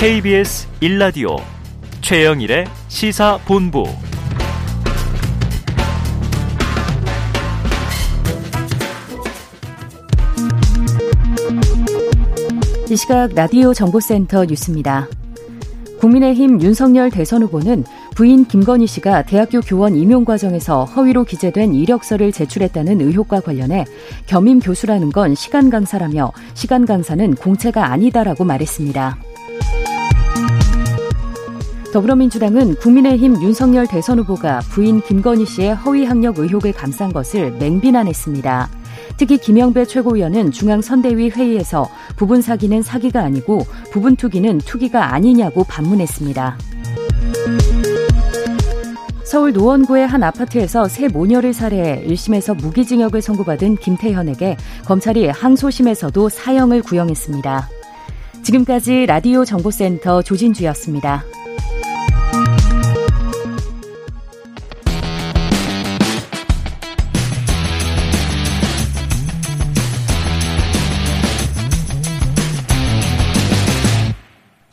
KBS 1라디오 최영일의 시사본부 이 시각 라디오 정보센터 뉴스입니다. 국민의힘 윤석열 대선 후보는 부인 김건희 씨가 대학교 교원 임용 과정에서 허위로 기재된 이력서를 제출했다는 의혹과 관련해 겸임 교수라는 건 시간 강사라며 시간 강사는 공채가 아니다라고 말했습니다. 더불어민주당은 국민의힘 윤석열 대선 후보가 부인 김건희 씨의 허위 학력 의혹을 감싼 것을 맹비난했습니다. 특히 김영배 최고위원은 중앙선대위 회의에서 부분 사기는 사기가 아니고 부분 투기는 투기가 아니냐고 반문했습니다. 서울 노원구의 한 아파트에서 새 모녀를 살해해 1심에서 무기징역을 선고받은 김태현에게 검찰이 항소심에서도 사형을 구형했습니다. 지금까지 라디오 정보센터 조진주였습니다.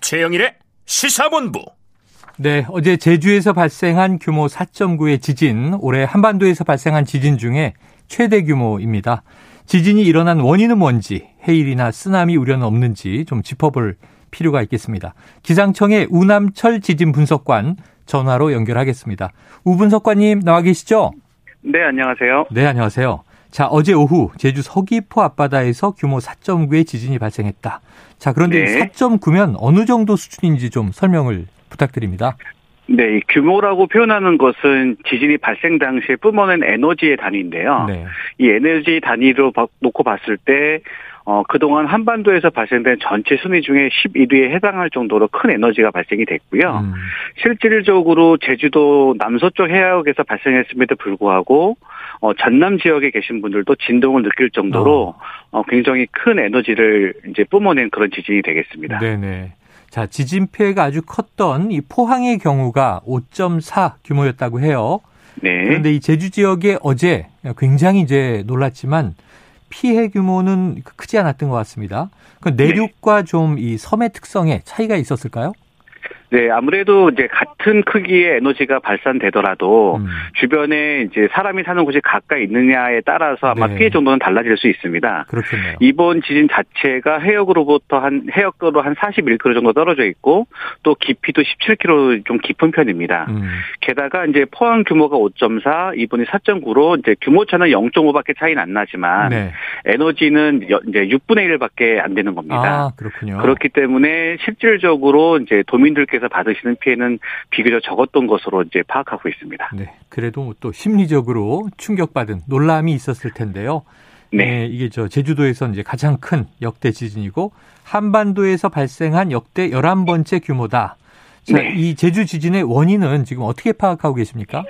최영일의 시사본부. 네, 어제 제주에서 발생한 규모 4.9의 지진, 올해 한반도에서 발생한 지진 중에 최대 규모입니다. 지진이 일어난 원인은 뭔지, 해일이나 쓰나미 우려는 없는지 좀 짚어볼 필요가 있겠습니다. 기상청의 우남철 지진 분석관 전화로 연결하겠습니다. 우 분석관님 나와 계시죠? 네, 안녕하세요. 네, 안녕하세요. 자, 어제 오후 제주 서귀포 앞바다에서 규모 4.9의 지진이 발생했다. 자, 그런데 네. 4.9면 어느 정도 수준인지 좀 설명을 부탁드립니다. 네, 이 규모라고 표현하는 것은 지진이 발생 당시에 뿜어낸 에너지의 단위인데요. 네. 이 에너지 단위로 봐- 놓고 봤을 때 어, 그동안 한반도에서 발생된 전체 순위 중에 11위에 해당할 정도로 큰 에너지가 발생이 됐고요. 음, 실질적으로 제주도 남서쪽 해역에서 발생했음에도 불구하고 어, 전남 지역에 계신 분들도 진동을 느낄 정도로 어, 굉장히 큰 에너지를 이제 뿜어낸 그런 지진이 되겠습니다. 네네. 자, 지진 피해가 아주 컸던 이 포항의 경우가 5.4 규모였다고 해요. 네. 그런데 이 제주 지역에 어제 굉장히 이제 놀랐지만 피해 규모는 크지 않았던 것 같습니다. 그 내륙과 좀이 섬의 특성에 차이가 있었을까요? 네, 아무래도 이제 같은 크기의 에너지가 발산되더라도 음, 주변에 이제 사람이 사는 곳이 가까이 있느냐에 따라서 아마 네. 피해 정도는 달라질 수 있습니다. 그렇겠네요. 이번 지진 자체가 해역으로부터 한 해역도로 한 41km 정도 떨어져 있고 또 깊이도 17km 좀 깊은 편입니다. 음, 게다가 이제 포항 규모가 5.4, 이번이 4.9로 이제 규모 차는 0.5밖에 차이는 안 나지만 네. 에너지는 여- 이제 6분의 1밖에 안 되는 겁니다. 아, 그렇군요. 그렇기 때문에 실질적으로 이제 도민들께 서 받으시는 피해는 비교적 적었던 것으로 이제 파악하고 있습니다. 네. 그래도 뭐또 심리적으로 충격받은 놀람이 있었을 텐데요. 네. 이게 저 제주도에서 이제 가장 큰 역대 지진이고 한반도에서 발생한 역대 11번째 규모다. 자, 네. 이 제주 지진의 원인은 지금 어떻게 파악하고 계십니까?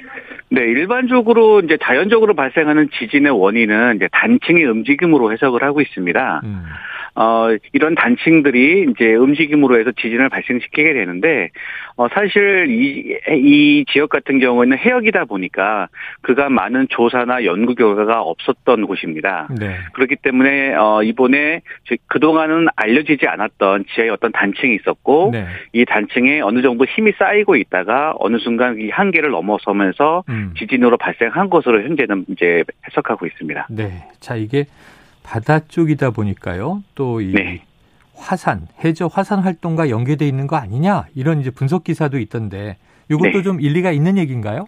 네, 일반적으로 이제 자연적으로 발생하는 지진의 원인은 이제 단층의 움직임으로 해석을 하고 있습니다. 음, 어, 이런 단층들이 이제 움직임으로 해서 지진을 발생시키게 되는데, 어, 사실 이, 이 지역 같은 경우에는 해역이다 보니까 그간 많은 조사나 연구 결과가 없었던 곳입니다. 네. 그렇기 때문에, 어, 이번에 즉 그동안은 알려지지 않았던 지하에 어떤 단층이 있었고, 네. 이 단층에 어느 정도 힘이 쌓이고 있다가 어느 순간 이 한계를 넘어서면서 음, 지진으로 발생한 것으로 현재는 이제 해석하고 있습니다. 네. 자, 이게 바다 쪽이다 보니까요. 또이 네. 화산, 해저 화산 활동과 연계돼 있는 거 아니냐? 이런 이제 분석 기사도 있던데 이것도 네. 좀 일리가 있는 얘기인가요?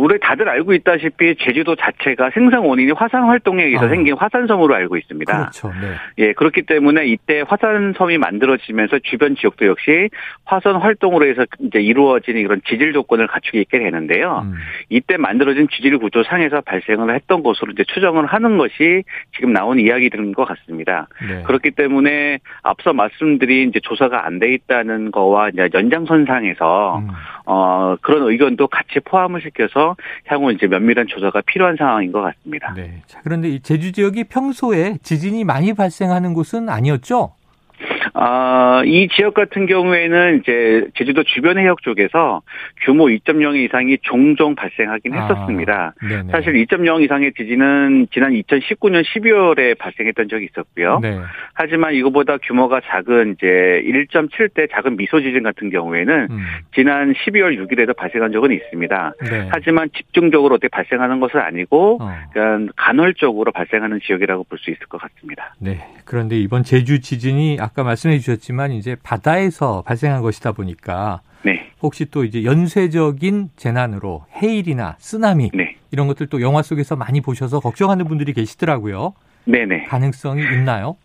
어, 우리 다들 알고 있다시피 제주도 자체가 생성 원인이 화산 활동에 의해서 아. 생긴 화산섬으로 알고 있습니다. 그렇죠. 네. 예, 그렇기 때문에 이때 화산섬이 만들어지면서 주변 지역도 역시 화산 활동으로 해서 이제 이루어지는 이런 지질 조건을 갖추게 있게 되는데요. 음, 이때 만들어진 지질 구조 상에서 발생을 했던 것으로 이제 추정을 하는 것이 지금 나온 이야기들인 것 같습니다. 네. 그렇기 때문에 앞서 말씀드린 이제 조사가 안 돼 있다는 거와 이제 연장선상에서 음, 어, 그런 의견도 같이 포함을 시켜서 향후 이제 면밀한 조사가 필요한 상황인 것 같습니다. 네. 자, 그런데 이 제주 지역이 평소에 지진이 많이 발생하는 곳은 아니었죠? 아, 이 지역 같은 경우에는 이제 제주도 주변 해역 쪽에서 규모 2.0 이상이 종종 발생하긴 아, 했었습니다. 네네. 사실 2.0 이상의 지진은 지난 2019년 12월에 발생했던 적이 있었고요. 네. 하지만 이거보다 규모가 작은 이제 1.7대 작은 미소 지진 같은 경우에는 음, 지난 12월 6일에도 발생한 적은 있습니다. 네. 하지만 집중적으로 어떻게 발생하는 것은 아니고 어, 그러니까 간헐적으로 발생하는 지역이라고 볼 수 있을 것 같습니다. 네. 그런데 이번 제주 지진이 아까 말씀 해 주셨지만 이제 바다에서 발생한 것이다 보니까 네, 혹시 또 이제 연쇄적인 재난으로 해일이나 쓰나미 네, 이런 것들 또 영화 속에서 많이 보셔서 걱정하는 분들이 계시더라고요. 네, 네. 가능성이 있나요?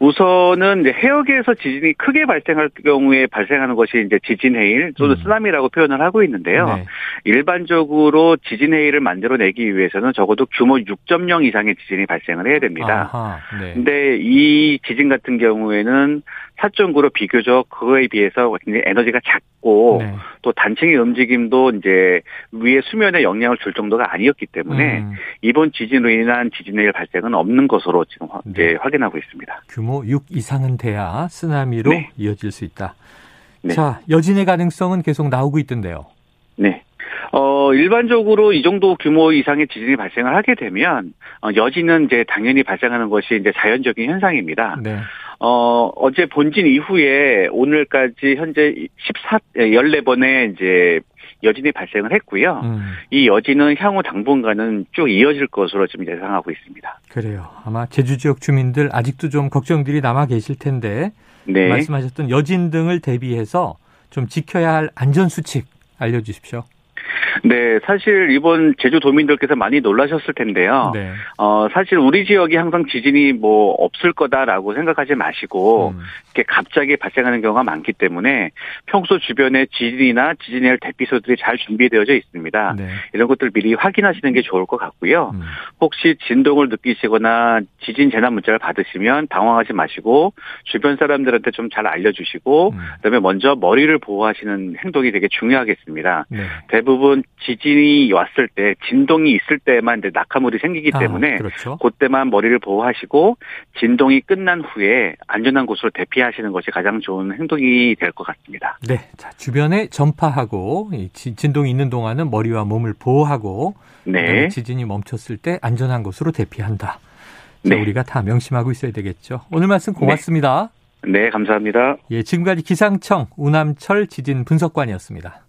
우선은 이제 해역에서 지진이 크게 발생할 경우에 발생하는 것이 이제 지진 해일 또는 음. 쓰나미라고 표현을 하고 있는데요. 네. 일반적으로 지진 해일을 만들어내기 위해서는 적어도 규모 6.0 이상의 지진이 발생을 해야 됩니다. 아하, 네. 근데 이 지진 같은 경우에는 4.9로 비교적 그거에 비해서 굉장히 에너지가 작고 네. 또 단층의 움직임도 이제 위에 수면에 영향을 줄 정도가 아니었기 때문에 음, 이번 지진으로 인한 지진의 발생은 없는 것으로 지금 화- 이제 네. 확인하고 있습니다. 규모 6 이상은 돼야 쓰나미로 네. 이어질 수 있다. 네. 자, 여진의 가능성은 계속 나오고 있던데요. 네. 어, 일반적으로 이 정도 규모 이상의 지진이 발생을 하게 되면, 어, 여진은 이제 당연히 발생하는 것이 이제 자연적인 현상입니다. 네. 어, 어제 본진 이후에 오늘까지 현재 14, 14번의 이제 여진이 발생을 했고요. 음, 이 여진은 향후 당분간은 쭉 이어질 것으로 지금 예상하고 있습니다. 그래요. 아마 제주 지역 주민들 아직도 좀 걱정들이 남아 계실 텐데 네. 말씀하셨던 여진 등을 대비해서 좀 지켜야 할 안전 수칙 알려 주십시오. 네, 사실 이번 제주 도민들께서 많이 놀라셨을 텐데요. 네. 어, 사실 우리 지역이 항상 지진이 뭐 없을 거다라고 생각하지 마시고 음, 이렇게 갑자기 발생하는 경우가 많기 때문에 평소 주변에 지진이나 지진의 대피소들이 잘 준비되어져 있습니다. 네. 이런 것들 미리 확인하시는 게 좋을 것 같고요. 음, 혹시 진동을 느끼시거나 지진 재난 문자를 받으시면 당황하지 마시고 주변 사람들한테 좀 잘 알려주시고 음, 그다음에 먼저 머리를 보호하시는 행동이 되게 중요하겠습니다. 네. 대부분 지진이 왔을 때 진동이 있을 때만 이제 낙하물이 생기기 아, 때문에 그렇죠. 그때만 머리를 보호하시고 진동이 끝난 후에 안전한 곳으로 대피하시는 것이 가장 좋은 행동이 될 것 같습니다. 네. 자, 주변에 전파하고 진동이 있는 동안은 머리와 몸을 보호하고 그다음에 네. 지진이 멈췄을 때 안전한 곳으로 대피한다. 자, 네. 우리가 다 명심하고 있어야 되겠죠. 오늘 말씀 고맙습니다. 네, 감사합니다. 예, 지금까지 기상청 우남철 지진 분석관이었습니다.